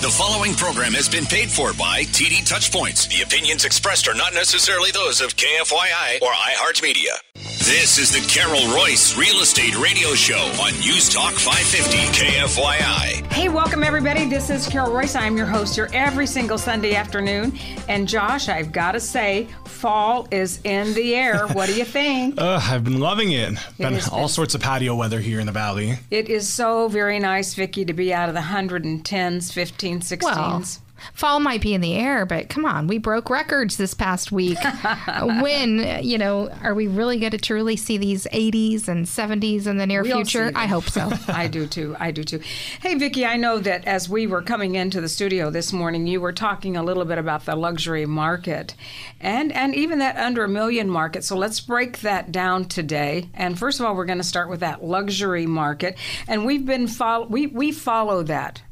The following program has been paid for by TD Touchpoints. The opinions expressed are not necessarily those of KFYI or iHeartMedia. This is the Carol Royce Real Estate Radio Show on News Talk 550 KFYI. Hey, welcome everybody. This is Carol Royce. I'm your host here every single Sunday afternoon. And Josh, I've got to say, fall is in the air. What do you think? Uh, I've been loving it. been all been. sorts of patio weather here in the valley. It is so very nice, Vicky, to be out of the 110s, 15s, 16s. Well, fall might be in the air, but come on, we broke records this past week. when, you know, are we really going to truly see these 80s and 70s in the near We'll future? I hope so. I do too. I do too. Hey, Vicky, I know that as we were coming into the studio this morning, you were talking a little bit about the luxury market and, and even that under a million market. So let's break that down today. And first of all, we're going to start with that luxury market. And we've been follow, we, we follow that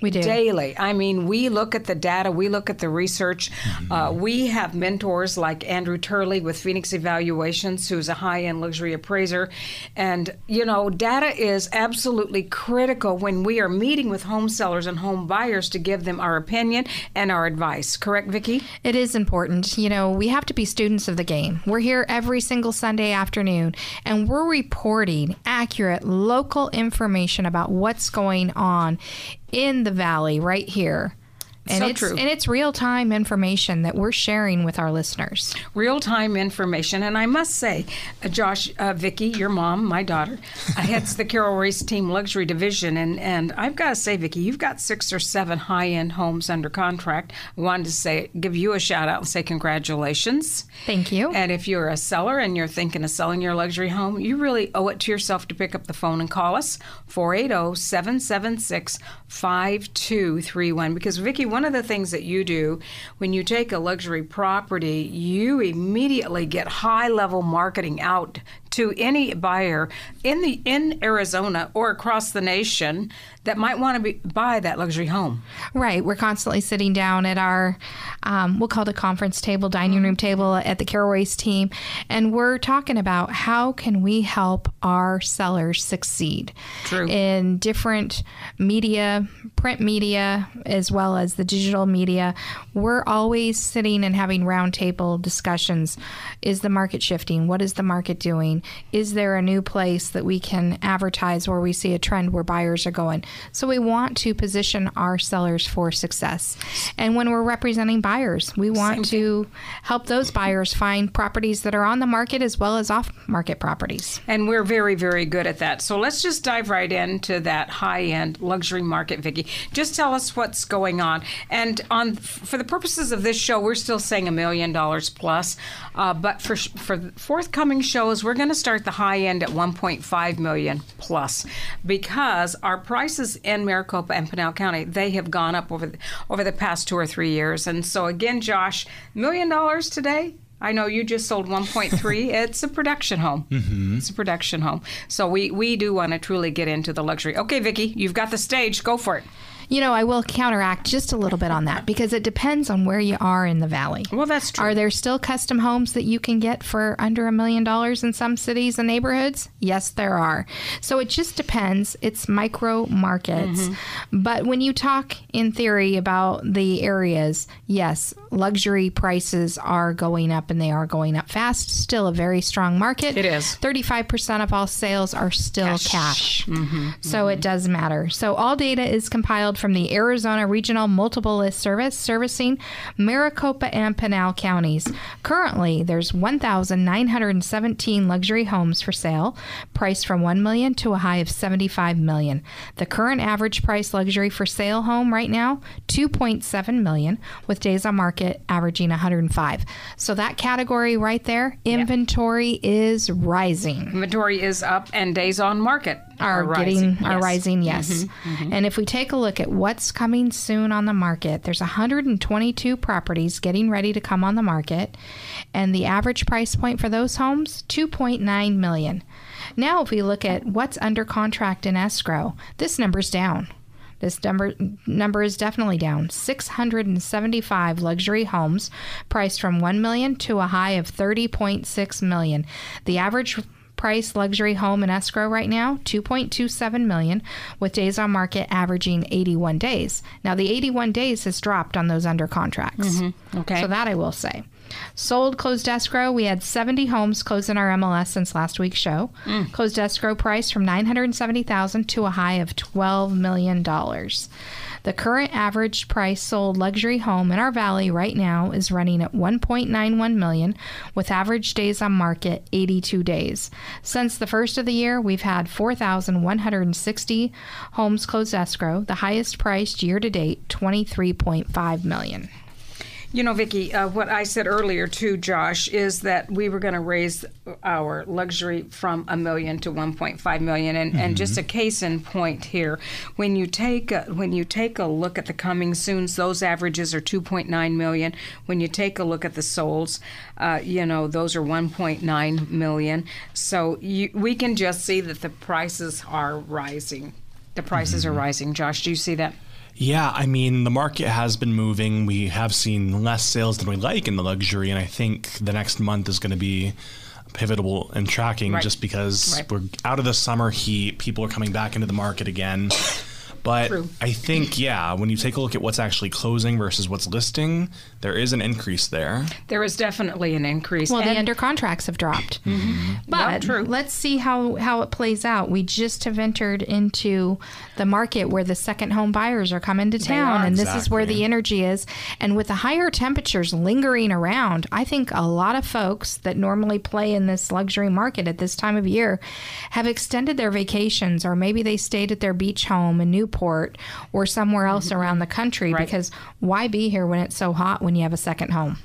We do. daily. I mean, we look at the data, we look at the research. Uh, we have mentors like Andrew Turley with Phoenix Evaluations, who's a high end luxury appraiser. And, you know, data is absolutely critical when we are meeting with home sellers and home buyers to give them our opinion and our advice. Correct, Vicki? It is important. You know, we have to be students of the game. We're here every single Sunday afternoon and we're reporting accurate local information about what's going on in the valley right here. And So it's true. and it's real time information that we're sharing with our listeners. real time information. And I must say, uh, Josh, uh, Vicky, your mom, my daughter, uh, heads the Carol Royce Team Luxury Division. And, and I've got to say, Vicky, you've got six or seven high end homes under contract. I wanted to say, give you a shout out and say congratulations. Thank you. And if you're a seller and you're thinking of selling your luxury home, you really owe it to yourself to pick up the phone and call us 480 776 5231. Because, Vicki, one of the things that you do when you take a luxury property, you immediately get high level marketing out to any buyer in the in Arizona or across the nation that might want to be, buy that luxury home. Right. We're constantly sitting down at our, um, we'll call it a conference table, dining room table at the Royce team, and we're talking about how can we help our sellers succeed True. in different media, print media, as well as the digital media. We're always sitting and having roundtable discussions. Is the market shifting? What is the market doing? Is there a new place that we can advertise where we see a trend where buyers are going? So we want to position our sellers for success. And when we're representing buyers, we want to help those buyers find properties that are on the market as well as off market properties. And we're very, very good at that. So let's just dive right into that high-end luxury market, Vicky. Just tell us what's going on. And on for the purposes of this show, we're still saying a million dollars plus. Uh, but for for forthcoming shows, we're going to start the high end at 1.5 million plus because our prices in Maricopa and Pinal County they have gone up over the, over the past two or three years. And so again, Josh, million dollars today. I know you just sold 1.3. it's a production home. Mm-hmm. It's a production home. So we, we do want to truly get into the luxury. Okay, Vicky, you've got the stage. Go for it. You know, I will counteract just a little bit on that because it depends on where you are in the valley. Well, that's true. Are there still custom homes that you can get for under a million dollars in some cities and neighborhoods? Yes, there are. So it just depends. It's micro markets. Mm-hmm. But when you talk in theory about the areas, yes, luxury prices are going up and they are going up fast. Still a very strong market. It is. 35% of all sales are still cash. Mm-hmm. So it does matter. So all data is compiled from the Arizona Regional Multiple List Service servicing Maricopa and Pinal counties. Currently, there's 1,917 luxury homes for sale, priced from 1 million to a high of 75 million. The current average price luxury for sale home right now, 2.7 million, with days on market averaging 105. So that category right there, inventory is rising Inventory is up and days on market are, rising. getting are Yes. rising mm-hmm, yes mm-hmm. and if we take a look at what's coming soon on the market there's 122 properties getting ready to come on the market and the average price point for those homes 2.9 million now if we look at what's under contract in escrow this number's down this number number is definitely down. 675 luxury homes priced from 1 million to a high of 30.6 million. The average price luxury home in escrow right now, 2.27 million, with days on market averaging 81 days. Now the 81 days has dropped on those under contracts. Mm-hmm. Okay. So that I will say. Sold closed escrow. We had 70 homes closed in our MLS since last week's show. Mm. Closed escrow price from 970,000 to a high of 12 million dollars. The current average price sold luxury home in our valley right now is running at 1.91 million with average days on market 82 days. Since the first of the year, we've had 4,160 homes closed escrow, the highest priced year to date, 23.5 million. You know, Vicki, uh, what I said earlier too, Josh, is that we were going to raise our luxury from a million to 1.5 million, and, and just a case in point here, when you take a, when you take a look at the coming soon's, those averages are 2.9 million. When you take a look at the solds, uh, you know, those are 1.9 million. So you, we can just see that the prices are rising. The prices are rising. Josh, do you see that? Yeah, I mean, the market has been moving. We have seen less sales than we like in the luxury, and I think the next month is going to be pivotal in tracking Right. just because Right. we're out of the summer heat. People are coming back into the market again. But True. I think, yeah, when you take a look at what's actually closing versus what's listing, there is an increase there. There is definitely an increase. Well, the And- under contracts have dropped. Mm-hmm. Mm-hmm. But true. let's see how, how it plays out. We just have entered into the market where the second home buyers are coming to town, are. and this is where the energy is. And with the higher temperatures lingering around, I think a lot of folks that normally play in this luxury market at this time of year have extended their vacations, or maybe they stayed at their beach home in Newport or somewhere else mm-hmm. around the country Right. because why be here when it's so hot when you have a second home?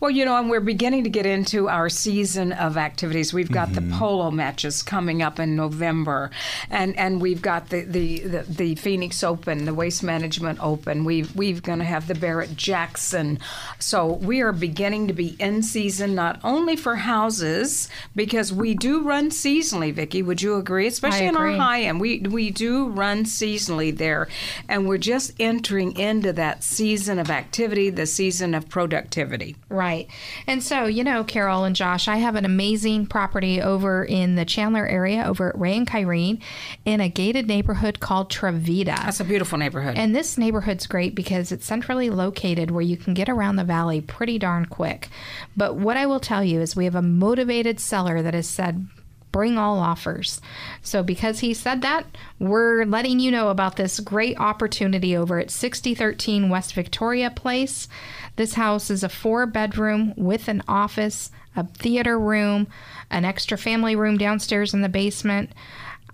Well, you know, and we're beginning to get into our season of activities. We've got the mm-hmm. polo matches coming up in November, and and we've got the the, the, the Phoenix Open, the Waste Management Open. We've we've going to have the Barrett Jackson. So we are beginning to be in season not only for houses because we do run seasonally. Vicky, would you agree? Especially in our high end, we we do run seasonally there, and we're just entering into that season of activity, the season of productivity. Right. And so, you know, Carol and Josh, I have an amazing property over in the Chandler area over at Ray and Kyrene in a gated neighborhood called Trevita. That's a beautiful neighborhood. And this neighborhood's great because it's centrally located where you can get around the valley pretty darn quick. But what I will tell you is we have a motivated seller that has said, bring all offers. So because he said that, we're letting you know about this great opportunity over at 6013 West Victoria Place. This house is a four bedroom with an office, a theater room, an extra family room downstairs in the basement,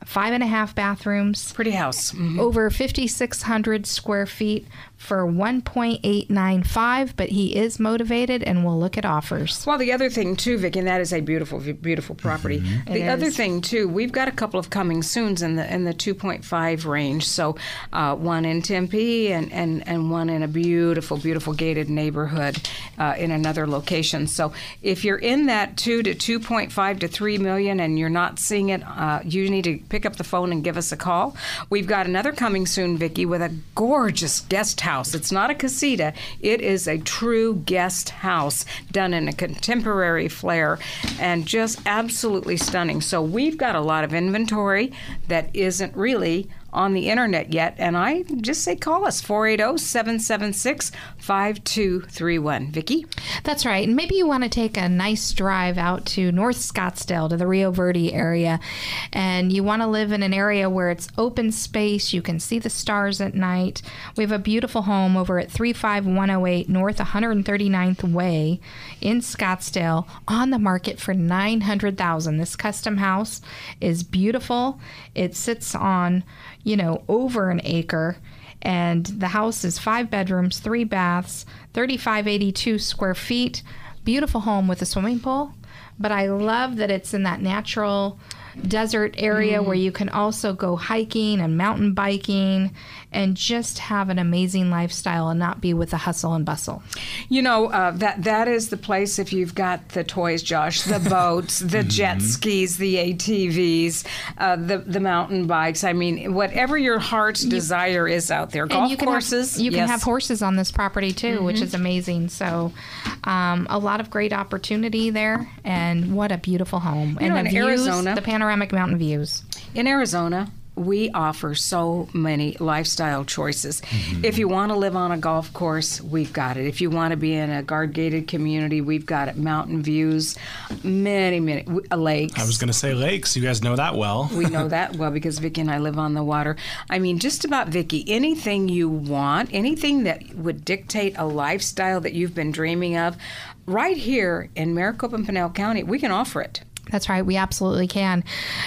five and a half bathrooms Pretty house. Mhm. over 5,600 square feet for 1.895, but he is motivated and will look at offers. Well, the other thing too, Vicky, and that is a beautiful, beautiful property. The It other is. thing too, we've got a couple of coming soon's in the in the 2.5 range. So uh, one in Tempe and, and and one in a beautiful, beautiful gated neighborhood uh, in another location. So if you're in that two to 2.5 to 3 million and you're not seeing it, uh, you need to pick up the phone and give us a call. We've got another coming soon, vicki with a gorgeous guest house. It's not a casita; it is a true guest house done in a contemporary flair and just absolutely stunning. So we've got a lot of inventory that isn't really on the internet yet. And I just say call us 480 776 5231. Vicki? That's right. And maybe you want to take a nice drive out to North Scottsdale to the Rio Verde area and you want to live in an area where it's open space, you can see the stars at night. We have a beautiful home over at 35108 North 139th Way in Scottsdale on the market for 900,000. This custom house is beautiful. It sits on, you know, over an acre and the house is five bedrooms, three baths, 3582 square feet. Beautiful home with a swimming pool, but I love that it's in that natural desert area where you can also go hiking and mountain biking and just have an amazing lifestyle and not be with the hustle and bustle. You know uh, that that is the place if you've got the toys, Josh, the boats, the jet skis, the ATVs, uh, the the mountain bikes. I mean, whatever your heart's desire is out there. Golf you can courses. Have, you can yes. Mm-hmm. have horses on this property too, which is amazing. So, um, a lot of great opportunity there, and what a beautiful home! and know, the in views, Arizona- the panoramic mountain views. In Arizona, we offer so many lifestyle choices. If you want to live on a golf course, we've got it. If you want to be in a guard gated community, we've got it. Mountain views, many, many uh, lakes. I was going to say lakes. You guys know that well. we know that well because Vicky and I live on the water. I mean, just about Vicky, anything you want, anything that would dictate a lifestyle that you've been dreaming of, right here in Maricopa and Pinal County, we can offer it. That's right. We absolutely can.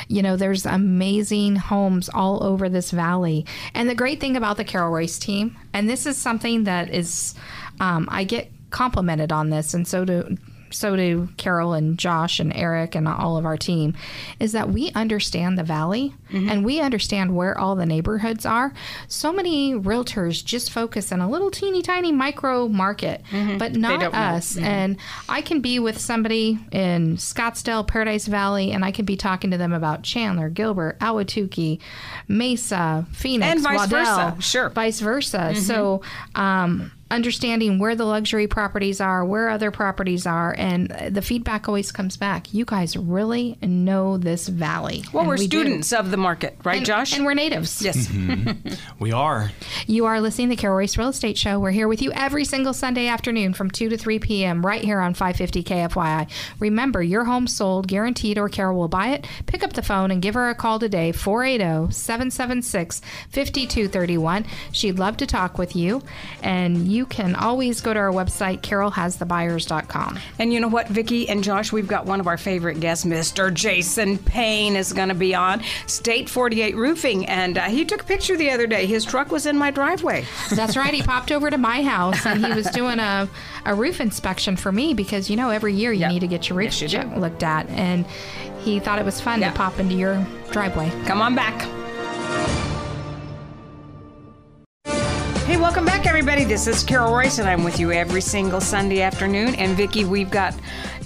You know, there's amazing homes all over this valley. And the great thing about the Carol Royce team, and this is something that is, um, I get complimented on this, and so do. So do Carol and Josh and Eric and all of our team, is that we understand the valley Mm-hmm. and we understand where all the neighborhoods are. So many realtors just focus on a little teeny tiny micro market, mm-hmm. but not us. Mm-hmm. And I can be with somebody in Scottsdale, Paradise Valley, and I can be talking to them about Chandler, Gilbert, Ahwatukee, Mesa, Phoenix, And vice Waddell, versa, sure. vice versa. So, um, understanding where the luxury properties are, where other properties are, and the feedback always comes back. You guys really know this valley. Well, And we're we do. students of the market, right, And- Josh? And we're natives. yes. Mm-hmm. We are. You are listening to the Carol Royce Real Estate Show. We're here with you every single Sunday afternoon from 2 to 3 p.m. right here on 550 KFYI. Remember, your home sold, guaranteed, or Carol will buy it. Pick up the phone and give her a call today, 480 776 5231. She'd love to talk with you. And you can always go to our website, carolhasthebuyers.com. And you know what, Vicki and Josh, we've got one of our favorite guests, Mr. Jason Payne, is going to be on State 48 Roofing, and uh, he took a picture the other day. His truck was in my driveway. That's right. He popped over to my house and he was doing a, a roof inspection for me because, you know, every year you Yep. need to get your roof Yes, you looked at. And he thought it was fun Yeah. to pop into your driveway. Come on back. Hey, welcome back, everybody. This is Carol Royce, and I'm with you every single Sunday afternoon. And Vicki, we've got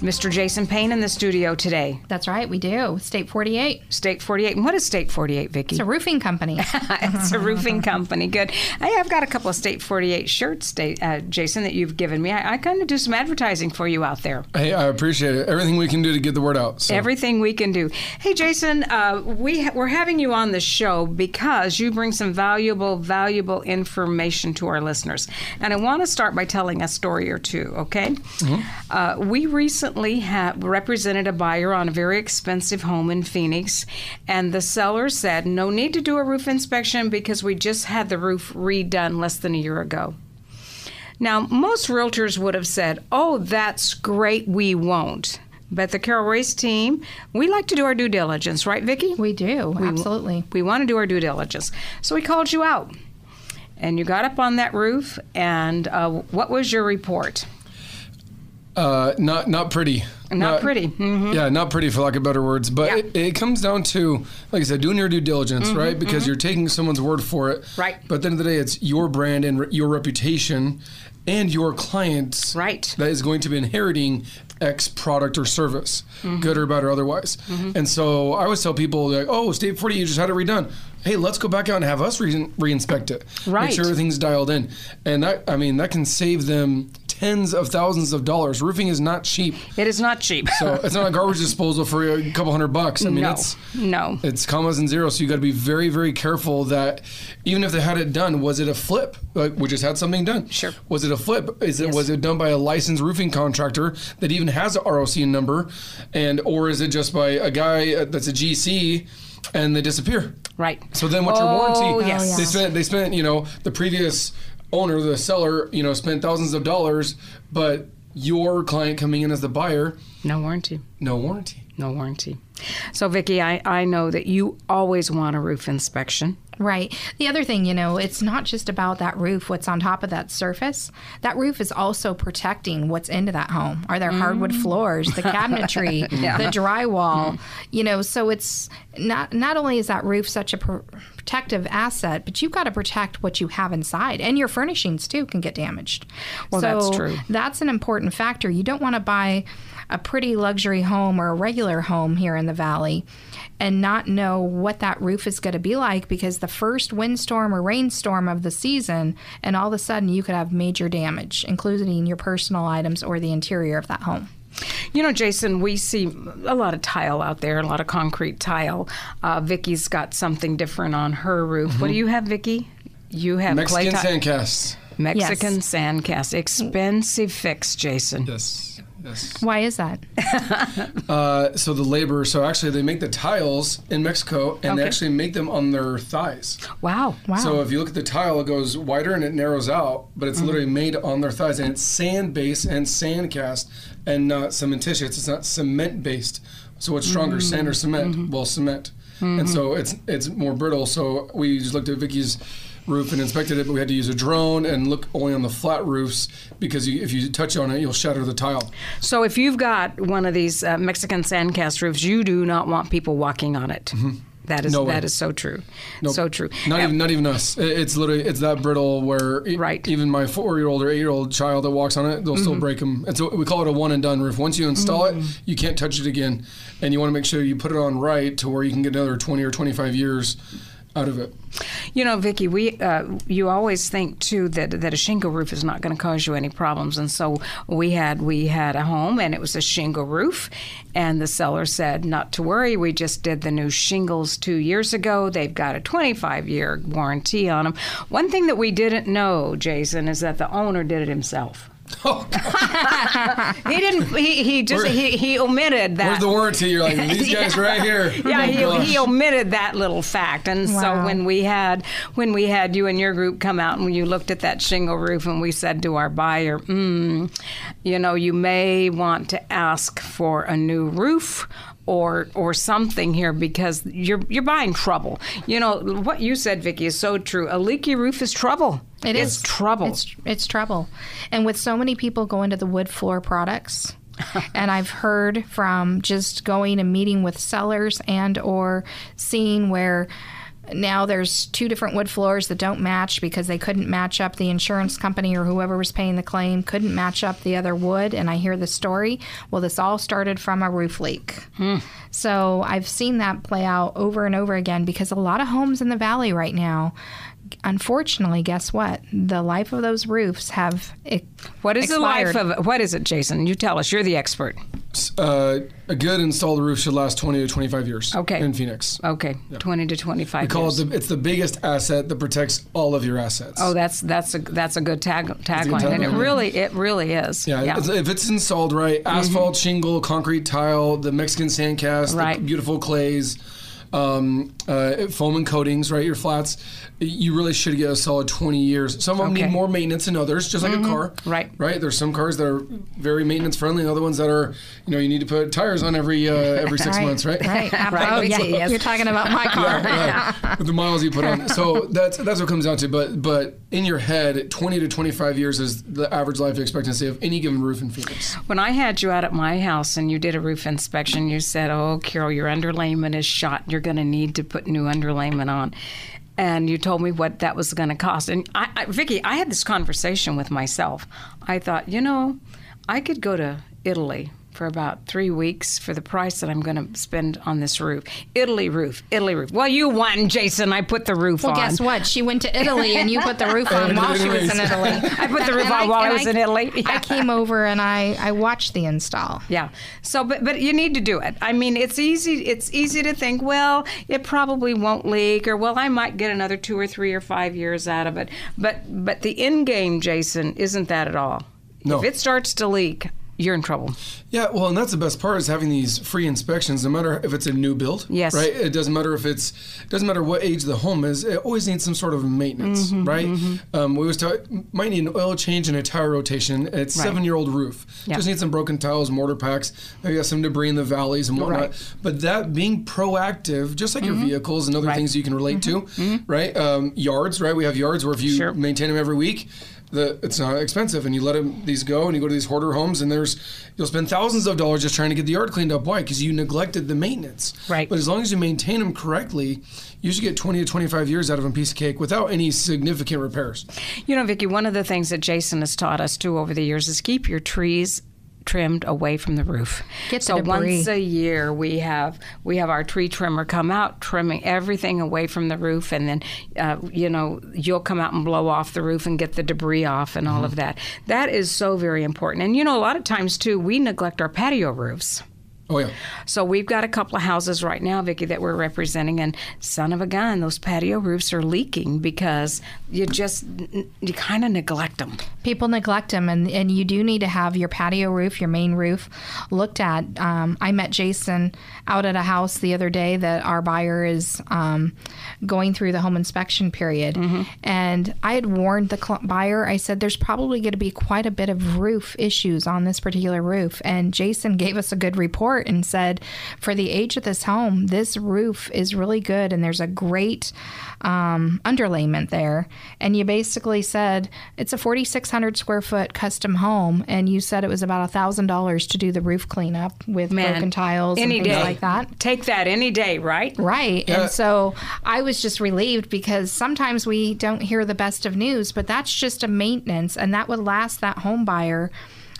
Mr. Jason Payne in the studio today. That's right. We do. State 48. State 48. And what is State 48, Vicki? It's a roofing company. it's a roofing company. Good. Hey, I've got a couple of State 48 shirts, State, uh, Jason, that you've given me. I, I kind of do some advertising for you out there. Hey, I appreciate it. Everything we can do to get the word out. So. Everything we can do. Hey, Jason, uh, we ha- we're having you on the show because you bring some valuable, valuable information to our listeners. And I want to start by telling a story or two. Okay. Uh, we recently have represented a buyer on a very expensive home in Phoenix, and the seller said, "No need to do a roof inspection because we just had the roof redone less than a year ago." Now, most realtors would have said, Oh, that's great, we won't. But the Carol Royce team, we like to do our due diligence, right, Vicki? we do. Absolutely. We want to do our due diligence. So we called you out. And you got up on that roof, and uh, what was your report? Uh, not not pretty. Not pretty. hmm Yeah, not pretty for lack of better words. But Yeah. it, it comes down to, like I said, doing your due diligence, right? Because you're taking someone's word for it. Mm-hmm, Right. But at the end of the day, it's your brand and re- your reputation and your clients Right. that is going to be inheriting X product or service, Mm-hmm. good or bad or otherwise. And so I always tell people, like, oh, State 40, you just had it redone. Hey, let's go back out and have us re- reinspect it. Right. Make sure everything's dialed in. And that, I mean, that can save them tens of thousands of dollars. Roofing is not cheap. It is not cheap. So it's not a garbage disposal for a couple hundred bucks. I mean, no, it's no. it's commas and zeros. So you got to be very, very careful that even if they had it done, was it a flip? Like we just had something done. Sure. Was it a flip? Is it was it done by a licensed roofing contractor that even has a ROC number, and or is it just by a guy uh, that's a GC? And they disappear. Right. So then, what's your Oh, warranty? yes. They spent. They spent. You know, the previous owner, the seller, you know, spent thousands of dollars, but your client coming in as the buyer, No warranty. no warranty. No warranty. So, Vicki, I, I know that you always want a roof inspection. Right. The other thing, you know, it's not just about that roof, what's on top of that surface. That roof is also protecting what's into that home. Are there hardwood Mm. floors, the cabinetry, the drywall? You know, so it's not not only is that roof such a pr- protective asset, but you've got to protect what you have inside, and your furnishings too can get damaged. Well, so that's true. That's an important factor. You don't want to buy a pretty luxury home or a regular home here in the valley and not know what that roof is going to be like because the first windstorm or rainstorm of the season and all of a sudden you could have major damage including your personal items or the interior of that home You know, Jason, we see a lot of tile out there, a lot of concrete tile. Uh, Vicky's got something different on her roof. What do you have, Vicky? You have Mexican clay ti- sandcasts. Mexican sandcast. Expensive fix, Jason. Yes. Yes. why is that Uh, so the labor. So actually, they make the tiles in Mexico, and they actually make them on their thighs. Wow. wow So if you look at the tile, it goes wider and it narrows out, but it's mm-hmm. literally made on their thighs, and it's sand based and sand cast, and not cementitious. It's not cement based. So what's stronger, sand or mm-hmm. cement? Mm-hmm. Well, cement. And so it's it's more brittle. So we just looked at Vicky's roof and inspected it, but we had to use a drone and look only on the flat roofs because you, if you touch on it, you'll shatter the tile. So if you've got one of these uh, Mexican sandcast roofs, you do not want people walking on it. That is no that is so true. Nope. So true. Not even not even us. It's literally it's that brittle where Right. even my four year old or eight year old child that walks on it, they'll Mm-hmm. still break them. And so we call it a one and done roof. Once you install Mm. it, you can't touch it again, and you want to make sure you put it on right to where you can get another twenty or twenty five years out of it. You know, Vicki, we uh, you always think too that that a shingle roof is not going to cause you any problems, and so we had we had a home and it was a shingle roof, and the seller said not to worry. We just did the new shingles two years ago. They've got a 25 year warranty on them. One thing that we didn't know, Jason, is that the owner did it himself. Oh, He didn't. He, he just Where- he, he omitted that. Where's the warranty? You're like these guys right here. yeah, Oh, he, he omitted that little fact, and so when we had when we had you and your group come out and you looked at that shingle roof, and we said to our buyer, mm, you know, you may want to ask for a new roof. Or, or something here because you're you're buying trouble. You know what you said, Vicky, is so true. A leaky roof is trouble. It it's is trouble. It's it's trouble, and with so many people going to the wood floor products, and I've heard from just going and meeting with sellers and or seeing where now there's two different wood floors that don't match because they couldn't match up the insurance company or whoever was paying the claim couldn't match up the other wood. And i hear the story. Well this all started from a roof leak. Hmm. So i've seen that play out over and over again because a lot of homes in the valley right now unfortunately guess what the life of those roofs have e- what is expired. the life of what is it, Jason? You tell us. You're the expert. Uh, a good installed roof should last 20 to 25 years. Okay. In Phoenix. Okay, twenty to twenty-five. We call years. it the, it's the biggest asset that protects all of your assets. Oh, that's that's a that's a good tag tagline, and it really it really is. Yeah, it's- if it's installed right, asphalt, shingle, concrete tile, the Mexican sandcast, Right. the beautiful clays, um, uh, foam and coatings, right, your flats, you really should get a solid 20 years. Some of them Okay. need more maintenance than others, just like a car. Right. Right. There's some cars that are very maintenance friendly, and other ones that are, you know, you need to put tires on every uh, every six months, right? right, Right. oh yeah Yes. you're talking about my car Right. With the miles you put on. So that's that's what it comes down to. But but in your head, 20 to 25 years is the average life expectancy of any given roof in Phoenix. When I had you out at my house and you did a roof inspection, you said, "Oh, Carol, your underlayment is shot. You're going to need to put new underlayment on." And you told me what that was going to cost. And I, I, Vicky, I had this conversation with myself. I thought, you know, I could go to Italy for about three weeks for the price that I'm going to spend on this roof. Italy roof, Italy roof. Well, you won, Jason. I put the roof well on. guess what she went to italy and you put the roof on while she was in italy I put the roof And on while I and was in Italy. i came over and i i watched the install Yeah. So, but but you need to do it. I mean, it's easy. It's easy to think, well, it probably won't leak, or well, I might get another two or three or five years out of it. But but the end game, Jason, isn't that at all. No. If it starts to leak, you're in trouble. Yeah, well, and that's the best part is having these free inspections. No matter if it's a new build, Yes. right. It doesn't matter if it's it doesn't matter what age the home is. It always needs some sort of maintenance, Mm-hmm, right? Um, we always talk might need an oil change and a tire rotation. It's Right. seven year old roof. Yeah. Just need some broken tiles, mortar packs. Maybe got some debris in the valleys and whatnot. Right. But that being proactive, just like your vehicles and other Right. things you can relate to, right? Um, yards, right? We have yards where if you Sure. maintain them every week. The, it's not expensive, and you let them these go, and you go to these hoarder homes, and there's you'll spend thousands of dollars just trying to get the yard cleaned up. Why? Because you neglected the maintenance. Right. But as long as you maintain them correctly, you should get 20 to 25 years out of a piece of cake without any significant repairs. You know, Vicki, one of the things that Jason has taught us too over the years is keep your trees trimmed away from the roof. Get the so debris. once a year we have we have our tree trimmer come out trimming everything away from the roof and then uh, you know you'll come out and blow off the roof and get the debris off and all of that. That is so very important. And you know a lot of times too we neglect our patio roofs. Oh yeah. So we've got a couple of houses right now, Vicki, that we're representing, and son of a gun, those patio roofs are leaking because you just you kind of neglect them. People neglect them, and, and you do need to have your patio roof, your main roof, looked at. Um, I met Jason out at a house the other day that our buyer is um, going through the home inspection period, and I had warned the cl- buyer. I said, "There's probably going to be quite a bit of roof issues on this particular roof," and Jason gave us a good report and said, "For the age of this home, this roof is really good, and there's a great um, underlayment there." And you basically said it's a 4,600 square foot custom home, and you said it was about a thousand dollars to do the roof cleanup with Man, broken tiles any and things day. like that. Take that any day, right? Right. Yeah. And so I was just relieved because sometimes we don't hear the best of news, but that's just a maintenance and that would last that home buyer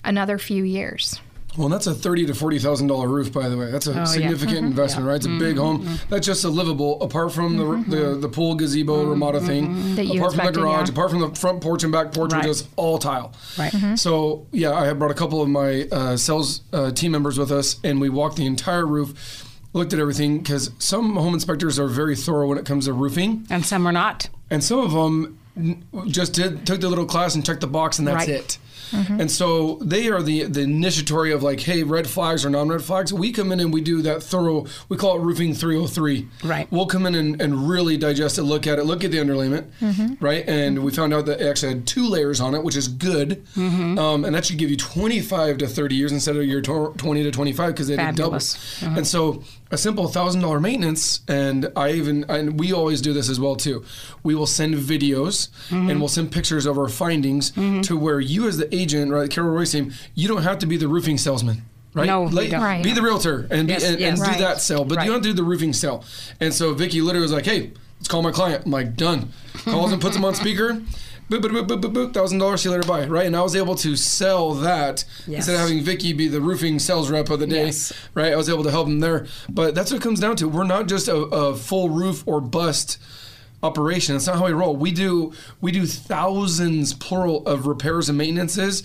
another few years. Well, that's a thirty to forty thousand dollar roof, by the way. That's a oh, significant mm-hmm. investment, right? It's a big home. Mm-hmm. That's just a livable, apart from the mm-hmm. the, the pool gazebo Ramada thing, That you apart from the garage, yeah. apart from the front porch and back porch, Right. which is all tile. Right. So yeah, I had brought a couple of my uh, sales uh, team members with us, and we walked the entire roof, looked at everything because some home inspectors are very thorough when it comes to roofing, And some are not. and some of them n- just did took the little class and checked the box, and that's Right. it. Mm-hmm. And so they are the the initiatory of like, hey, red flags or non-red flags. We come in and we do that thorough. We call it roofing 303. Right. We'll come in and, and really digest it, look at it, look at the underlayment, mm-hmm. right? And we found out that it actually had two layers on it, which is good. Mm-hmm. Um, and that should give you 25 to 30 years instead of your 20 to 25 because they did double. Fabulous. And so a simple thousand dollar maintenance, and I even and we always do this as well too. We will send videos Mm-hmm. and we'll send pictures of our findings to where you as the agent, right, Carol Royce team, you don't have to be the roofing salesman. Right? No, we Let- don't. Right. Be the realtor and, Yes, be, and, yes. and Right. do that sale, but Right. you don't do the roofing sale. And so Vicky literally was like, "Hey, let's call my client." I'm like, "Done." Calls and puts him on speaker. Boop, boop, boop, boop, boop, boop, thousand dollars. See you later. Bye. Right, and I was able to sell that Yes. instead of having Vicky be the roofing sales rep of the day. Yes. Right, I was able to help them there. But that's what it comes down to. We're not just a, a full roof or bust operation. That's not how we roll. We do we do thousands plural of repairs and maintenances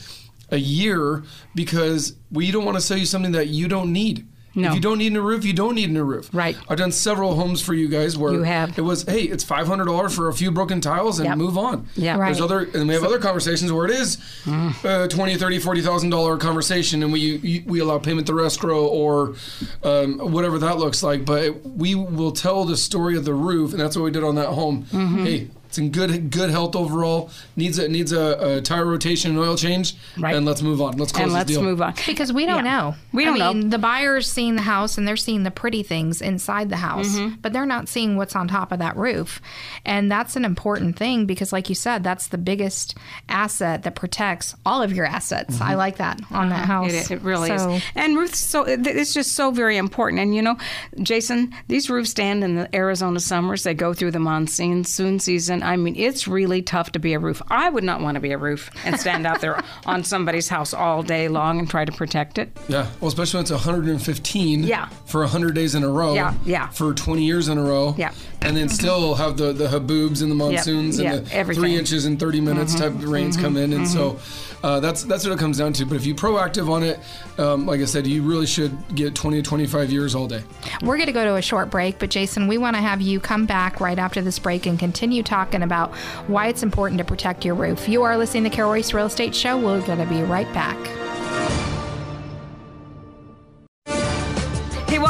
a year because we don't want to sell you something that you don't need. No. If you don't need a new roof, you don't need a new roof. Right. I've done several homes for you guys where You have. it was, hey, it's five hundred dollars for a few broken tiles and Yep. move on. Yeah. Mm-hmm. There's other, and we have other conversations where it is uh, twenty, thirty, forty thousand dollar conversation, and we we allow payment through escrow or um, whatever that looks like. But it, we will tell the story of the roof, and that's what we did on that home. Mm-hmm. Hey. It's in good good health overall. Needs a needs a, a tire rotation and oil change. Right. And let's move on. Let's close And let's deal. move on. Because we don't Yeah. know. We don't I mean, know. the buyer's seeing the house and they're seeing the pretty things inside the house, Mm-hmm. but they're not seeing what's on top of that roof. And that's an important thing because, like you said, that's the biggest asset that protects all of your assets. I like that on that house. It, it really So- is. And roofs, so it's just so very important. And you know, Jason, these roofs stand in the Arizona summers. They go through the monsoon soon season. I mean, it's really tough to be a roof. I would not want to be a roof and stand out there on somebody's house all day long and try to protect it. Yeah, well, especially when it's 115 Yeah. for 100 days in a row. Yeah, yeah. For 20 years in a row. Yeah. And then mm-hmm. still have the, the haboobs and the monsoons yeah, and the everything. three inches in 30 minutes type of rains mm-hmm. come in. And so mm-hmm. Uh, that's that's what it comes down to. But if you proactive on it, um, like I said, you really should get 20 to 25 years all day. We're going to go to a short break, but Jason, we want to have you come back right after this break and continue talking about why it's important to protect your roof. You are listening to Carol Royce Real Estate Show. We're going to be right back.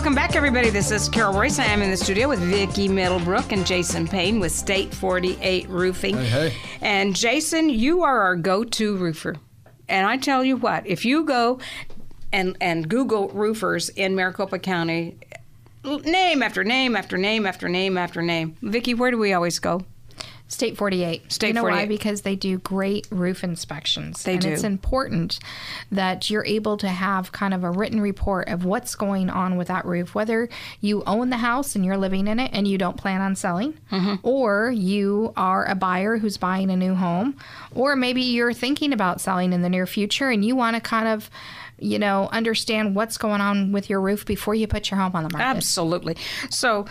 Welcome back, everybody. This is Carol Royce. I am in the studio with Vicki Middlebrook and Jason Payne with State 48 Roofing. Hey, hey. And Jason, you are our go-to roofer. And I tell you what, if you go and and Google roofers in Maricopa County, name after name after name after name after name, Vicki, where do we always go? State 48. State you know 48. why? Because they do great roof inspections. They and do. it's important that you're able to have kind of a written report of what's going on with that roof, whether you own the house and you're living in it and you don't plan on selling, Mm-hmm. or you are a buyer who's buying a new home, or maybe you're thinking about selling in the near future and you want to kind of you know, understand what's going on with your roof before you put your home on the market. Absolutely. So,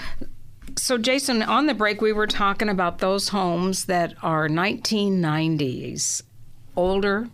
so Jason, on the break, we were talking about those homes that are 1990s, older,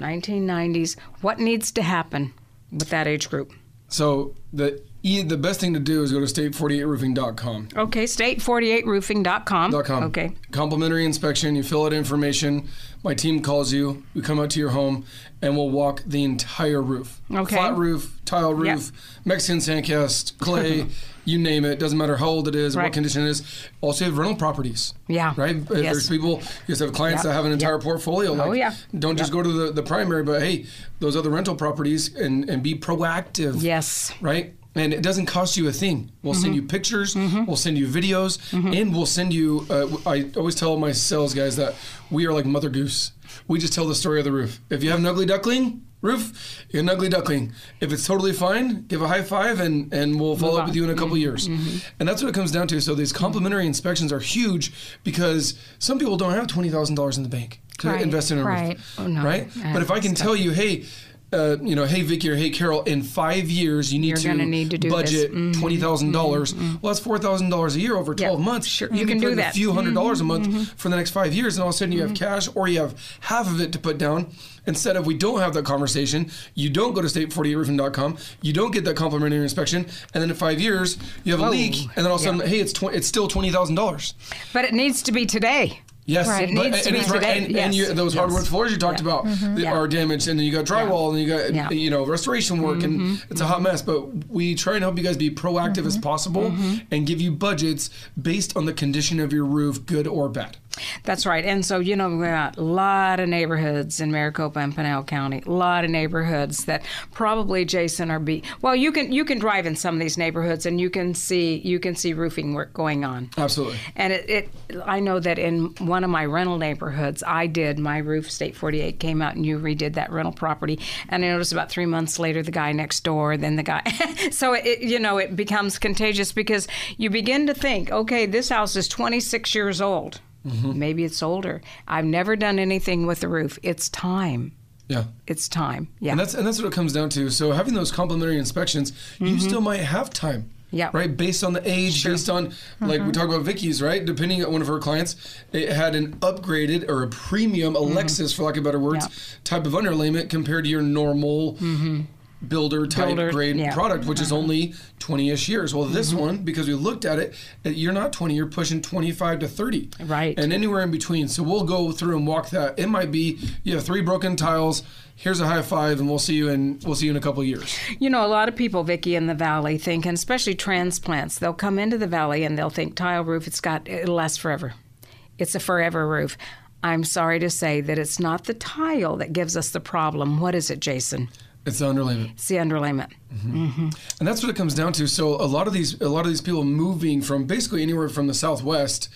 1990s. What needs to happen with that age group? So the the best thing to do is go to state48roofing.com. Okay, state48roofing.com. Dot com. Okay. Complimentary inspection. You fill out information. My team calls you. We come out to your home, and we'll walk the entire roof. Okay. Flat roof, tile roof, Mexican sandcast, clay, you name it. Doesn't matter how old it is, Right. what condition it is. Also, you have rental properties. Yeah. Right. Yes. There's people. You just have clients Yeah. that have an entire portfolio. Oh, like, Oh, yeah. Don't just go to the, the primary, but hey, those other rental properties and and be proactive Yes. right? And it doesn't cost you a thing. We'll send mm-hmm. you pictures, mm-hmm. we'll send you videos, mm-hmm. and we'll send you. Uh, I always tell my sales guys that we are like Mother Goose. We just tell the story of the roof. If you have an ugly duckling roof, you're an ugly duckling. If it's totally fine, give a high five, and and we'll follow up with you in a couple years. And that's what it comes down to. So these complimentary inspections are huge because some people don't have twenty thousand dollars in the bank to Right, invest in a right. roof, Oh, no. right? But if I can tell you, hey. Uh, you know, hey Vicky or hey Carol, in five years you need to need to budget Mhm. twenty dollars. Mm-hmm. Mm-hmm. Well, that's four thousand dollars a year over twelve months. sure. You, You can put do that. A few 100 dollars a mm-hmm. month for the next five years, and all of a sudden you have cash, or you have half of it to put down. Instead of we don't have that conversation, you don't go to state48roofing.com, you don't get that complimentary inspection, and then in five years you have a leak, and then all of a sudden, hey, it's tw- it's still twenty thousand dollars. But it needs to be today. Yes, Right. It but- needs to and be it's right- and, Yes. and you, those Yes. hardwood floors you talked Yeah. about that Yeah. are damaged, and then you got drywall, and you got Yeah. Mm-hmm. you know restoration work, and it's a hot mess. But we try and help you guys be proactive as possible Mm-hmm. and give you budgets based on the condition of your roof, good or bad. That's right. And so, you know, we've got a lot of neighborhoods in Maricopa and Pinal County. A lot of neighborhoods that probably Jason are be well, you can you can drive in some of these neighborhoods and you can see you can see roofing work going on. Absolutely. And it, it I know that in one of my rental neighborhoods, I did my roof State 48 came out and you redid that rental property. And I noticed about three months later, the guy next door, then the guy. so it, you know, it becomes contagious because you begin to think, okay, this house is 26 years old. Maybe it's older. I've never done anything with the roof. It's time. Yeah. It's time. Yeah. And that's and that's what it comes down to. So having those complimentary inspections, you still might have time. Mm-hmm. Yeah. Right. Based on the age, based on like we talk about Vicky's, right? Depending on one of her clients, it had an upgraded or a premium Alexis, for lack of better words, Mm-hmm. Yeah. type of underlayment compared to your normal builder type Builder, grade yeah. Uh-huh. product, which is only 20-ish years. Well, this Mm-hmm. one, because we looked at it, uh, you're not 20, you're pushing 25 to 30. Right. And anywhere in between. So we'll go through and walk that. It might be you have three broken tiles. Here's a high five, and we'll see you in we'll see you in a couple of years. You know, a lot of people, Vicky, in the valley think, and especially transplants, they'll come into the valley and they'll think tile roof, it's got, it'll last forever. It's a forever roof. I'm sorry to say that it's not the tile that gives us the problem. What is it, Jason? It's the underlayment, It's the underlayment. Mm-hmm. Mm-hmm. and that's what it comes down to. So a lot of these a lot of these people moving from basically anywhere from the southwest,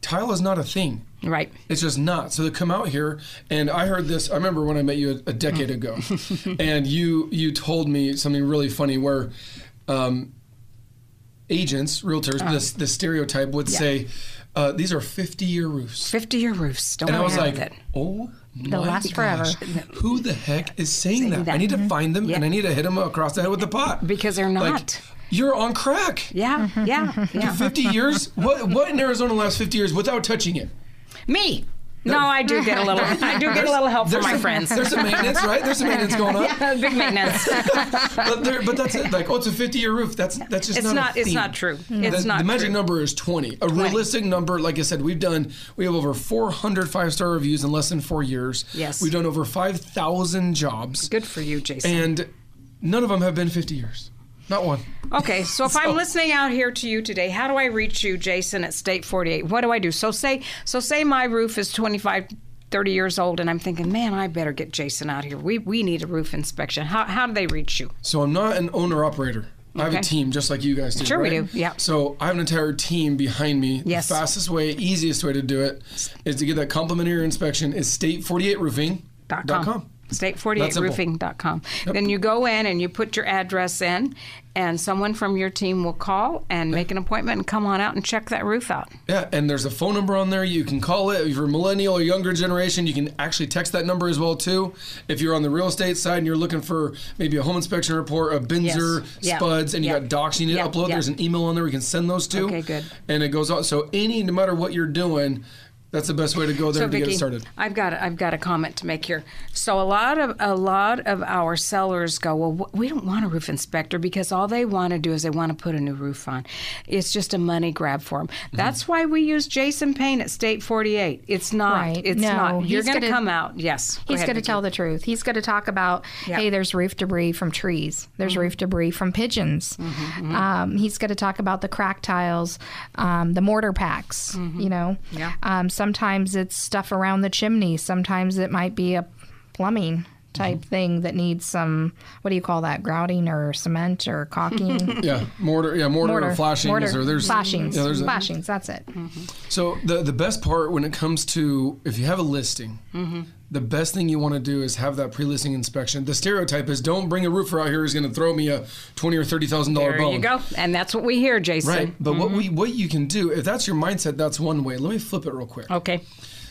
tile is not a thing. Right. It's just not. So they come out here, and I heard this. I remember when I met you a, a decade ago, and you you told me something really funny where um, agents, realtors, this uh-huh. the stereotype would say, uh, "These are fifty year roofs," 50 year roofs. Don't and I was like, it. "Oh." my last forever. Who the heck is saying that? that. I need to find them Yeah. and I need to hit them across the head with the pot Because they're Like, not. you're on crack. Yeah, yeah, yeah. 50 years? What what in Arizona lasts 50 years without touching it? Me. No, I do get a little. I do get a little help from There's my some- friends. There's some maintenance, right? There's some maintenance going on. Yeah, Big maintenance. But, there, but that's it. Like, oh, it's a 50 year roof. That's that's just It's not. not. A It's not true. It's the, not the magic true. number is 20. A realistic number, like I said, we've done, we have over 400 five star reviews in less than four years. Yes. We've done over 5,000 jobs. Good for you, Jason. And none of them have been 50 years. Not one. Okay, so if I'm listening out here to you today, how do I reach you, Jason, at State 48? What do I do? So say, so say my roof is 25, 30 years old, and I'm thinking, man, I better get Jason out here. We we need a roof inspection. How how do they reach you? So I'm not an owner operator. I have a team just like you guys do. Sure we do, yeah. So I have an entire team behind me. Yes. The fastest way, easiest way to do it is to get that complimentary inspection is state48roofing.com. Dot com. State48roofing.com. Then you go in and you put your address in, and someone from your team will call and make an appointment and come on out and check that roof out. Yeah, and there's a phone number on there. You can call it. If you're a millennial or younger generation, you can actually text that number as well too. If you're on the real estate side and you're looking for maybe a home inspection report, a BINSR, Yes. Yeah. SPDS, and you Yeah. got docs you need Yeah. to upload, there's an email on there we can send those to. Okay, good. And it goes on. So any, no matter what you're doing, that's the best way to go there So to get started. I've got I've got a comment to make here. So a lot of a lot of our sellers go, well, we don't want a roof inspector because all they want to do is they want to put a new roof on. It's just a money grab for them. Mm-hmm. That's why we use Jason Payne at State 48. It's not. Right. It's No, not. You're he's going to come out. Yes. Go He's going to tell the truth. He's going to talk about, Yeah. hey, there's roof debris from trees. There's Mm-hmm. roof debris from pigeons. Um, he's going to talk about the crack tiles, um, the mortar packs. You know, Mm-hmm. Yeah. Um, sometimes it's stuff around the chimney. Sometimes it might be a plumbing type Mm-hmm. thing that needs some. What do you call that? Grouting or cement or caulking. Yeah, mortar. Yeah, mortar, Mortar, or flashings. mortar, or there's flashings, Yeah, there's a, flashings. That's it. So the the best part when it comes to if you have a listing, Mm-hmm. The best thing you want to do is have that pre-listing inspection. The stereotype is don't bring a roofer out here who's going to throw me a twenty or thirty thousand dollar bone. There you go. And that's what we hear, Jason. Right, but what Mm-hmm. we what you can do if that's your mindset, that's one way. Let me flip it real quick. Okay.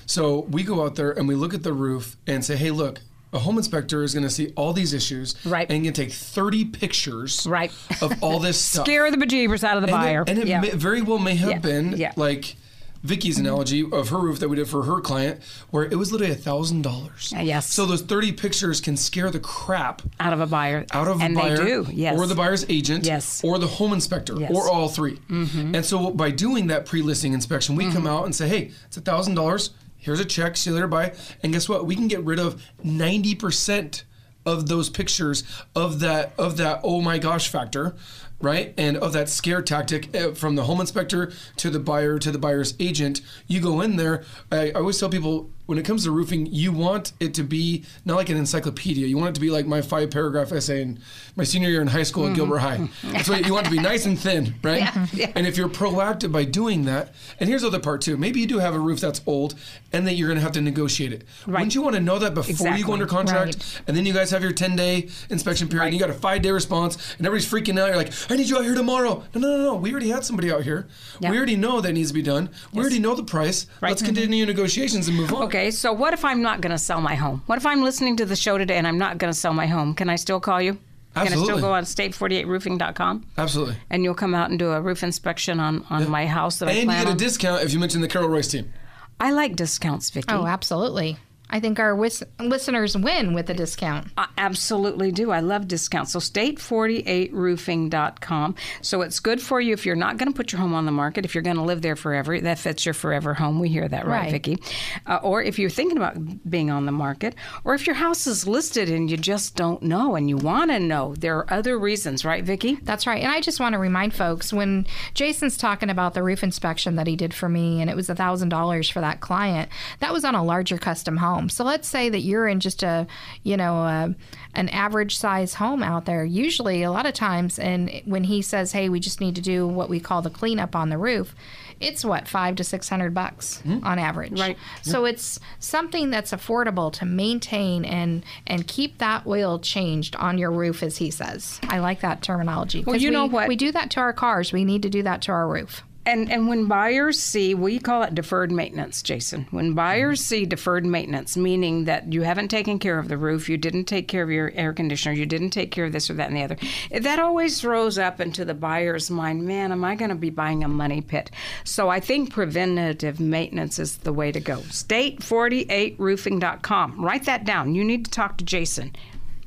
So we go out there and we look at the roof and say, hey, look. A home inspector is going to see all these issues, Right. And can take thirty pictures, Right. of all this stuff. Scare the bejeebers out of the And it- buyer. And it, yeah. may, very well may have Yeah, been yeah. like Vicki's analogy of her roof that we did for her client, where it was literally a thousand dollars. Yes. So those thirty pictures can scare the crap out of a buyer. out of and a buyer, they do. Yes. or the buyer's agent, Yes. or the home inspector, Yes. Mm-hmm. or all 3 And so by doing that pre-listing inspection, we come out and say, "Hey, it's a thousand dollars. Here's a check. See you later. Bye." And guess what? We can get rid of ninety percent of those pictures of that of that oh my gosh factor. Right, and of that scare tactic uh, from the home inspector to the buyer to the buyer's agent, you go in there. I, I always tell people when it comes to roofing, you want it to be not like an encyclopedia. You want it to be like my five paragraph essay in my senior year in high school at mm-hmm. Gilbert High. That's what you want it to be nice and thin, right? Yeah. And if you're proactive by doing that, and here's the other part too. Maybe you do have a roof that's old and that you're going to have to negotiate it. Right. Wouldn't you want to know that before you go under contract? Right. And then you guys have your 10 day inspection period. And you got a five day response, and everybody's freaking out. You're like, I need you out here tomorrow. No, no, no, no. We already had somebody out here. Yeah. We already know that needs to be done. We already know the price. Right. Let's continue mm-hmm. negotiations and move on. Okay, so what if I'm not going to sell my home? What if I'm listening to the show today and I'm not going to sell my home? Can I still call you? Absolutely. Can I still go on state48roofing.com Absolutely. and you'll come out and do a roof inspection on, on my house that I And you get a on? discount if you mention the Carol Royce team. I like discounts, Vicki. Oh, absolutely. I think our wis- listeners win with a discount. I absolutely do. I love discounts. So state48roofing.com. So it's good for you if you're not going to put your home on the market, if you're going to live there forever. That fits your forever home. We hear that, right, Right. Vicki? Uh, or if you're thinking about being on the market, or if your house is listed and you just don't know and you want to know, there are other reasons, right, Vicki? That's right. And I just want to remind folks when Jason's talking about the roof inspection that he did for me and it was $1,000 for that client, that was on a larger custom home. So let's say that you're in just a, you know, a, an average size home out there. Usually, a lot of times, and when he says, hey, we just need to do what we call the cleanup on the roof, it's what, five to 600 bucks mm-hmm. on average. Right. So mm-hmm. it's something that's affordable to maintain and and keep that oil changed on your roof, as he says. I like that terminology. Well, you know what? We do that to our cars. We need to do that to our roof. And and when buyers see, we call it deferred maintenance, Jason. When buyers see deferred maintenance, meaning that you haven't taken care of the roof, you didn't take care of your air conditioner, you didn't take care of this or that and the other, that always throws up into the buyer's mind, man, am I going to be buying a money pit? So I think preventative maintenance is the way to go. State48roofing.com. Write that down. You need to talk to Jason.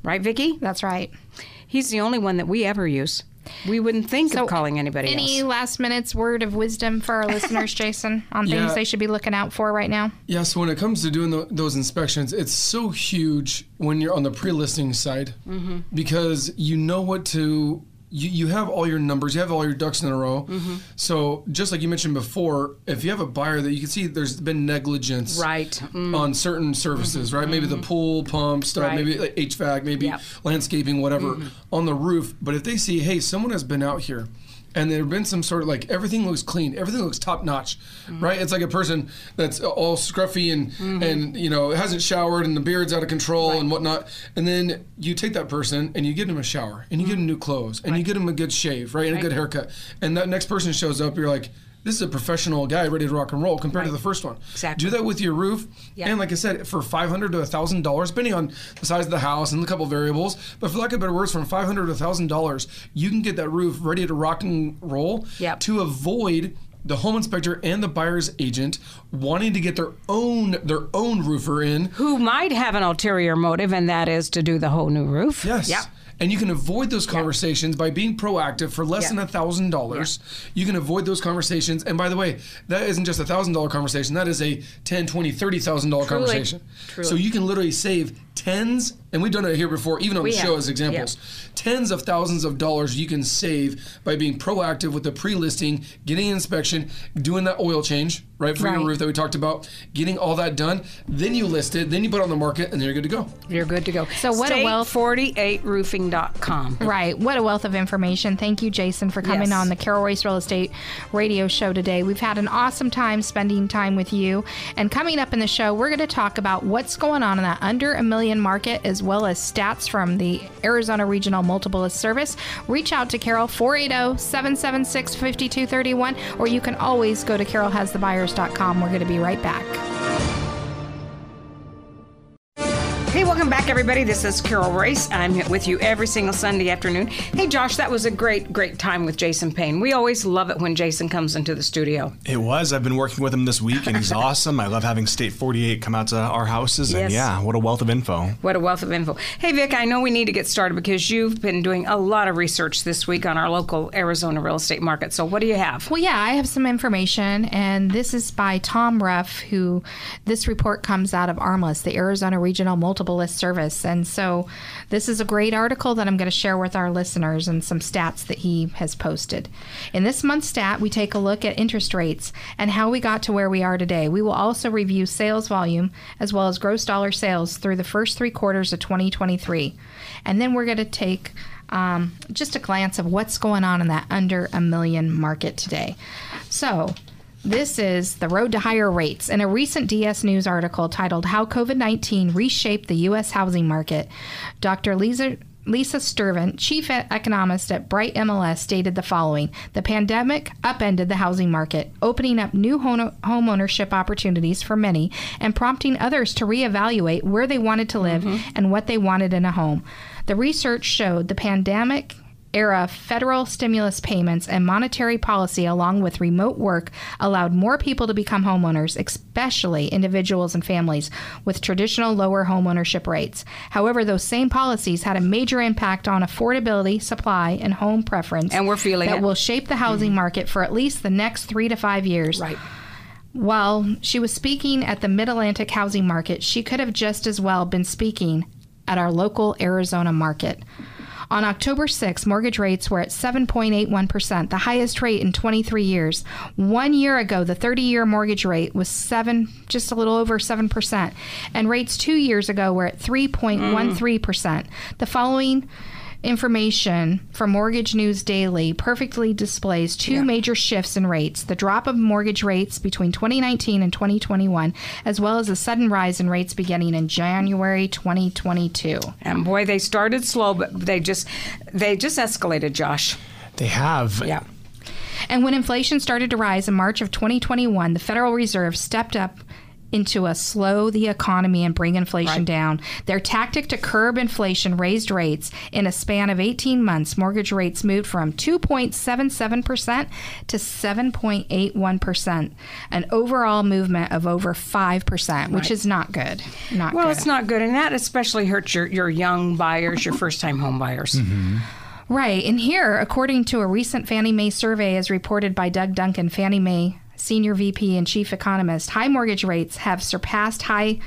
Right, Vicki? That's right. He's the only one that we ever use. We wouldn't think of calling anybody Any else. last minutes word of wisdom for our listeners, Jason, on things Yeah. they should be looking out for right now? Yes, when it comes to doing tho- those inspections, it's so huge when you're on the pre-listing side Mm-hmm. because you know what to you, you have all your numbers, you have all your ducks in a row. Mm-hmm. So just like you mentioned before, if you have a buyer that you can see there's been negligence Right. Mm. on certain services, right? Maybe the pool pump stuff, Right. maybe like HVAC, maybe Yep. Mm-hmm. landscaping, whatever, on the roof. But if they see, hey, someone has been out here. And there have been some sort of like everything looks clean, everything looks top notch, Mm-hmm. right? It's like a person that's all scruffy and and you know hasn't showered and the beard's out of control and whatnot. And then you take that person and you give them a shower and you give them new clothes and you give them a good shave, right, and a good haircut. And that next person shows up, you're like, this is a professional guy ready to rock and roll compared to the first one. Exactly. Do that with your roof, Yeah. and like I said, for five hundred to thousand dollars, depending on the size of the house and a couple variables. But for lack of better words, from five hundred to thousand dollars, you can get that roof ready to rock and roll. Yep. To avoid the home inspector and the buyer's agent wanting to get their own their own roofer in. Who might have an ulterior motive, and that is to do the whole new roof. Yes. Yep. And you can avoid those conversations by being proactive for less Yeah. than a thousand dollars. You can avoid those conversations. And by the way, that isn't just a thousand dollar conversation. That is a ten, twenty, thirty thousand dollar conversation. Truly. So you can literally save tens, and we've done it here before, even on We the have. show as examples. Tens of thousands of dollars you can save by being proactive with the pre-listing, getting an inspection, doing that oil change, right, for Right. your roof that we talked about, getting all that done. Then you list it, then you put it on the market, and then you're good to go. You're good to go. So what a wealth- 48roofing.com. Right. What a wealth of information. Thank you, Jason, for coming Yes. on the Carol Royce Real Estate Radio Show today. We've had an awesome time spending time with you. And coming up in the show, we're going to talk about what's going on in that under a million market, as well as stats from the Arizona Regional Multiple List Service. Reach out to Carol, oh, 480 776 5231, or you can always go to carolhasthebuyers.com. We're going to be right back. Everybody. This is Carol Royce. I'm with you every single Sunday afternoon. Hey, Josh, that was a great, great time with Jason Payne. We always love it when Jason comes into the studio. It was. I've been working with him this week, and he's awesome. I love having State 48 come out to our houses, and Yes. yeah, what a wealth of info. What a wealth of info. Hey, Vic, I know we need to get started because you've been doing a lot of research this week on our local Arizona real estate market. So, what do you have? Well, yeah, I have some information, and this is by Tom Ruff, who this report comes out of ARMLS, the Arizona Regional Multiple List Service. And so this is a great article that I'm going to share with our listeners and some stats that he has posted. In this month's stat, we take a look at interest rates and how we got to where we are today. We will also review sales volume as well as gross dollar sales through the first three quarters of 2023. And then we're going to take um, just a glance of what's going on in that under a million market today. So, this is the road to higher rates. In a recent DS News article titled How COVID 19 Reshaped the U.S. Housing Market, Dr. Lisa. Lisa Sturtevant, chief economist at Bright MLS, stated the following The pandemic upended the housing market, opening up new home ownership opportunities for many and prompting others to reevaluate where they wanted to live mm-hmm. and what they wanted in a home. The research showed the pandemic era federal stimulus payments and monetary policy, along with remote work, allowed more people to become homeowners, especially individuals and families with traditional lower homeownership rates. However, those same policies had a major impact on affordability, supply, and home preference. And we're feeling that it. will shape the housing mm-hmm. market for at least the next three to five years. Right. While she was speaking at the Mid Atlantic housing market, she could have just as well been speaking at our local Arizona market. On October 6, mortgage rates were at 7.81%, the highest rate in 23 years. One year ago, the 30-year mortgage rate was 7 just a little over 7%, and rates 2 years ago were at 3.13%. The following information from Mortgage News Daily perfectly displays two major shifts in rates the drop of mortgage rates between 2019 and 2021, as well as a sudden rise in rates beginning in January 2022. And boy, they started slow, but they just they just escalated, Josh. They have. Yeah. And when inflation started to rise in March of 2021, the Federal Reserve stepped up into a slow the economy and bring inflation Right. down. Their tactic to curb inflation raised rates in a span of 18 months. Mortgage rates moved from 2.77% to 7.81%, an overall movement of over 5%, which is not good. Not Well, good. it's not good, and that especially hurts your, your young buyers, your first time home buyers. Right. And here, according to a recent Fannie Mae survey as reported by Doug Duncan, Fannie Mae senior VP and chief economist, high mortgage rates have surpassed high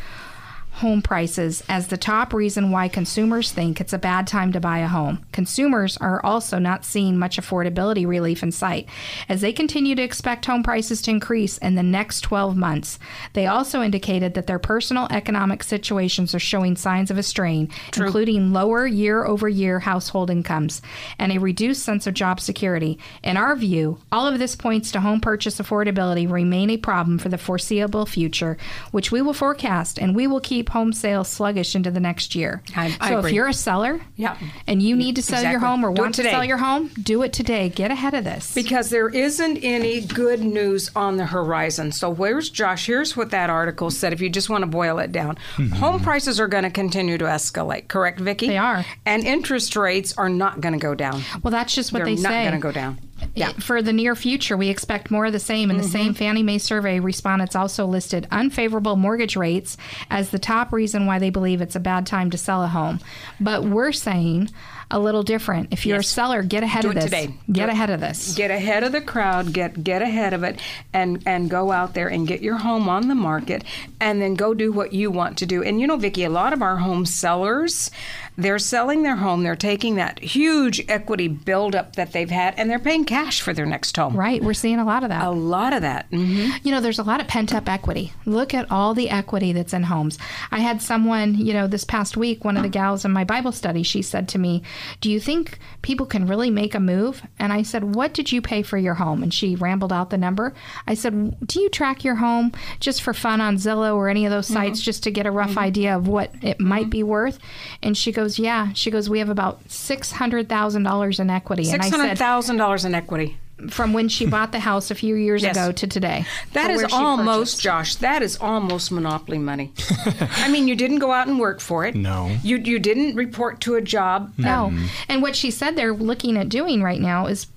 home prices as the top reason why consumers think it's a bad time to buy a home. Consumers are also not seeing much affordability relief in sight as they continue to expect home prices to increase in the next 12 months. They also indicated that their personal economic situations are showing signs of a strain, including lower year over year household incomes and a reduced sense of job security. In our view, all of this points to home purchase affordability remain a problem for the foreseeable future, which we will forecast and we will keep home sales sluggish into the next year. I- I so agree. if you're a seller Yeah. and you need to sell your home or Do want to sell your home, do it today. Get ahead of this. Because there isn't any good news on the horizon. So, where's Josh? Here's what that article said if you just want to boil it down. Hmm. Home prices are going to continue to escalate, correct, Vicki? They are. And interest rates are not going to go down. well, that's just what They're they not say. going to go down. Yeah. For the near future, we expect more of the same. In the mm-hmm. same Fannie Mae survey, respondents also listed unfavorable mortgage rates as the top reason why they believe it's a bad time to sell a home. But we're saying a little different. If you're Yes. a seller, get ahead Do of it this. today. Get ahead of this. Get ahead of the crowd, get get ahead of it and and go out there and get your home on the market and then go do what you want to do. And you know, Vicki, a lot of our home sellers, they're selling their home, they're taking that huge equity buildup that they've had and they're paying cash for their next home. Right, we're seeing a lot of that. A lot of that. hmm You know, there's a lot of pent up equity. Look at all the equity that's in homes. I had someone, you know, this past week, one of the gals in my Bible study, she said to me, Do you think people can really make a move? And I said, What did you pay for your home? And she rambled out the number. I said, Do you track your home just for fun on Zillow or any of those sites just to get a rough idea of what it might be worth? And she goes, Yeah. She goes, We have about $600,000 in equity. And Six I hundred said, thousand dollars in equity. From when she bought the house a few years Yes. ago to today. That for is where she almost. Josh. That is almost monopoly money. I mean, you didn't go out and work for it. No. You you didn't report to a job. No. And what she said they're looking at doing right now is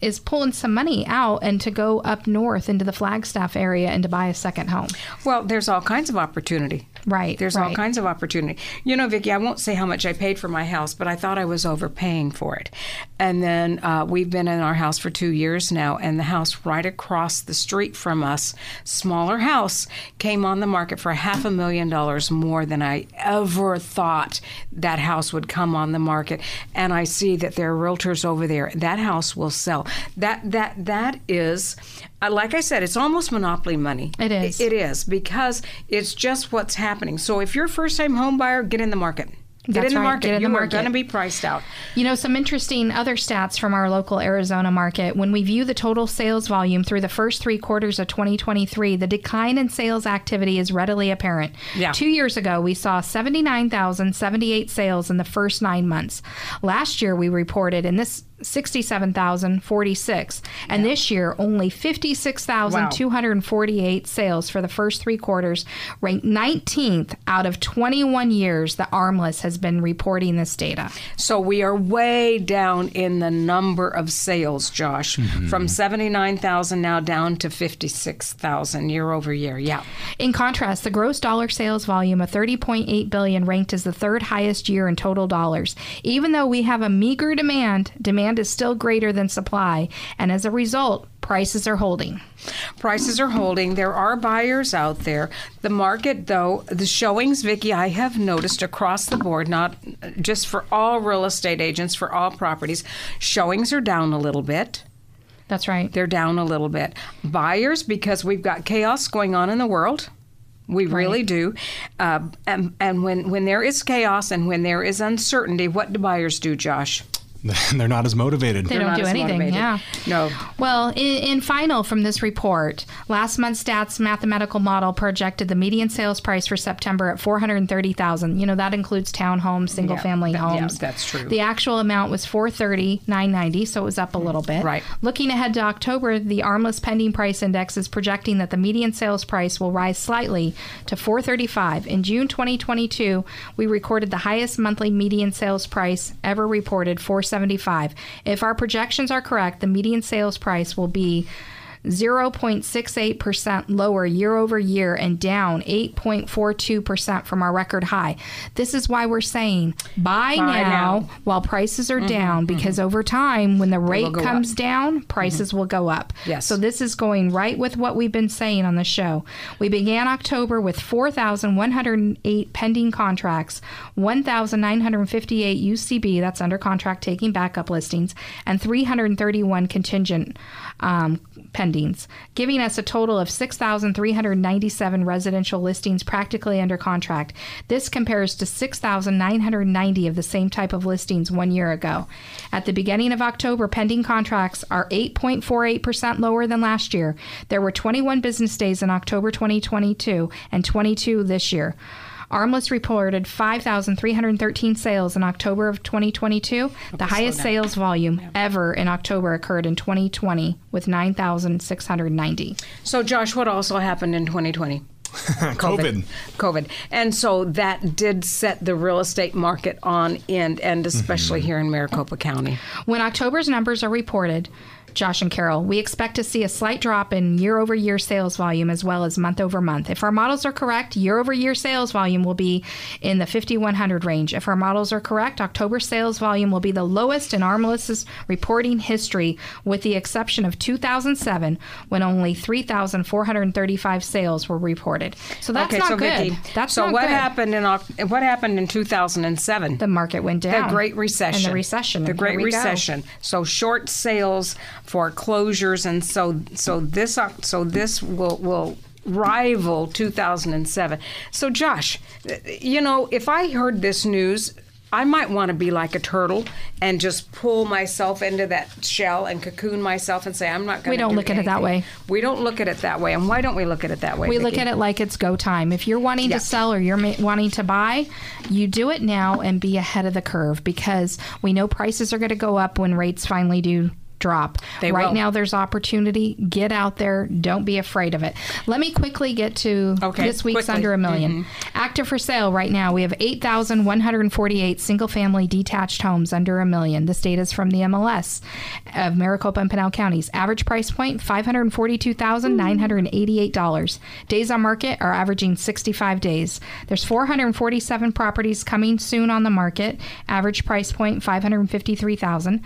is pulling some money out and to go up north into the Flagstaff area and to buy a second home. Well, there's all kinds of opportunity. Right, There's all kinds of opportunity. You know, Vicki, I won't say how much I paid for my house, but I thought I was overpaying for it. And then uh, we've been in our house for two years now, and the house right across the street from us, smaller house, came on the market for half a million dollars more than I ever thought that house would come on the market. And I see that there are realtors over there. That house will sell. That that that is, like I said, it's almost monopoly money. It is. It is because it's just what's happening. So if you're a first time home buyer, get in the market. Get That's in the right, market. get in you the are market. going to be priced out. You know, some interesting other stats from our local Arizona market. When we view the total sales volume through the first three quarters of 2023, the decline in sales activity is readily apparent. Yeah. Two years ago, we saw 79,078 sales in the first nine months. Last year, we reported in this 67,046. And this year, only 56,248 sales for the first three quarters, ranked 19th out of 21 years the ARMLS has been reporting this data. So we are way down in the number of sales, Josh, mm-hmm. from 79,000 now down to 56,000 year over year. Yeah. In contrast, the gross dollar sales volume of 30.8 billion ranked as the third highest year in total dollars. Even though we have a meager demand, demand is still greater than supply, and as a result, prices are holding. Prices are holding. There are buyers out there. The market, though, the showings, Vicki, I have noticed across the board, not just for all real estate agents, for all properties, showings are down a little bit. That's right. They're down a little bit. Buyers, because we've got chaos going on in the world. We really do. Uh, and and when, when there is chaos and when there is uncertainty, what do buyers do, Josh? They're not as motivated. They don't do anything. motivated. Yeah. No. Well, in, in final from this report, last month's stats mathematical model projected the median sales price for September at four hundred thirty thousand. You know that includes townhomes, single family that- yeah, homes. that's true. The actual amount was four thirty nine ninety, so it was up a little bit. Right. Looking ahead to October, the ARMLS Pending Price Index is projecting that the median sales price will rise slightly to 435. In June 2022, we recorded the highest monthly median sales price ever reported, 475. If our projections are correct, the median sales price will be 0.68% lower year over year and down 8.42% from our record high. This is why we're saying buy, Buy now, now. while prices are mm-hmm, down mm-hmm. because over time, when the rate comes up. down, mm-hmm. prices will go up. Yes. So this is going right with what we've been saying on the show. We began October with 4,108 pending contracts, 1,958 UCB, that's under contract taking backup listings, and 331 contingent um, pendings, giving us a total of 6,397 residential listings practically under contract. This compares to 6,990 of the same type of listings one year ago. At the beginning of October, pending contracts are 8.48% lower than last year. There were 21 business days in October 2022 and 22 this year. ARMLS reported 5,313 sales in October of 2022. the highest sales volume ever in October occurred in 2020 with 9,690. So, Josh, what also happened in 2020? COVID. COVID. And so that did set the real estate market on end, and especially mm-hmm. here in Maricopa County. When October's numbers are reported, Josh and Carol, we expect to see a slight drop in year over year sales volume as well as month over month. If our models are correct, year over year sales volume will be in the 5,100 range. If our models are correct, October sales volume will be the lowest in ARMLS's reporting history, with the exception of 2007, when only 3,435 sales were reported. So that's okay, not so good. Vicki, that's so not what good. happened in what happened in 2007? The market went down. The Great Recession. And the recession. The Great we go. Recession. So short sales, foreclosures, and so so this uh, so this will will rival 2007. So Josh, you know, if I heard this news. I might want to be like a turtle and just pull myself into that shell and cocoon myself and say I'm not going to. We don't look at it that way. We don't look at it that way. And why don't we look at it that way? We look at it like it's go time. If you're wanting to sell or you're ma- wanting to buy, you do it now and be ahead of the curve because we know prices are going to go up when rates finally do drop. They right will. now there's opportunity. Get out there. Don't be afraid of it. Let me quickly get to Okay, this week's quickly. Mm-hmm. under a 1000000 Active for sale right now. We have 8,148 single family detached homes under a million. This data is from the MLS of Maricopa and Pinal counties. Average price point $542,988. Days on market are averaging 65 days. There's 447 properties coming soon on the market. Average price point 553,000.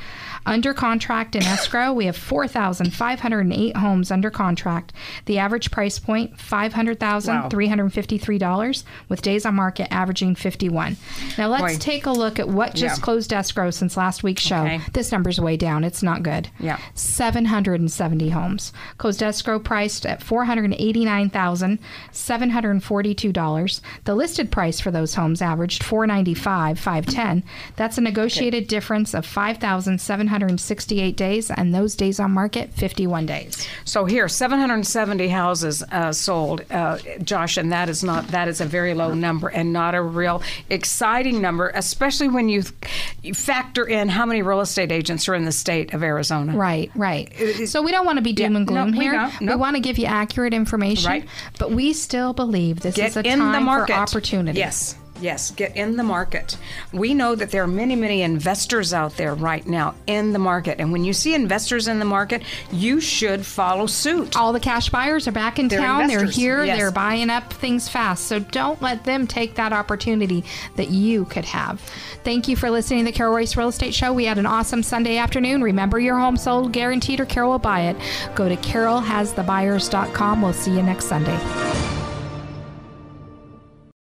Under contract in escrow, we have 4,508 homes under contract. The average price point $500,353 with days on market averaging 51. Now let's Boy. take a look at what just Yeah. closed escrow since last week's show. Okay. This number's way down. It's not good. Yeah. 770 homes. Closed escrow priced at $489,742. The listed price for those homes averaged 495, 510. That's a negotiated difference of 5,768 days and those days on market 51 days. So here, 770 houses uh, sold, uh, Josh, and that is not that is a very low number and not a real exciting number, especially when you, you factor in how many real estate agents are in the state of Arizona. Right, right. So we don't want to be doom Yeah, and gloom no, here. don't. We want to give you accurate information, Right. but we still believe this Get is a time for opportunity. Yes. Yes, get in the market. We know that there are many, many investors out there right now in the market. And when you see investors in the market, you should follow suit. All the cash buyers are back in They're town. investors, They're here. yes. They're buying up things fast. So don't let them take that opportunity that you could have. Thank you for listening to the Carol Royce Real Estate Show. We had an awesome Sunday afternoon. Remember your home sold guaranteed or Carol will buy it. Go to carolhasthebuyers.com. We'll see you next Sunday.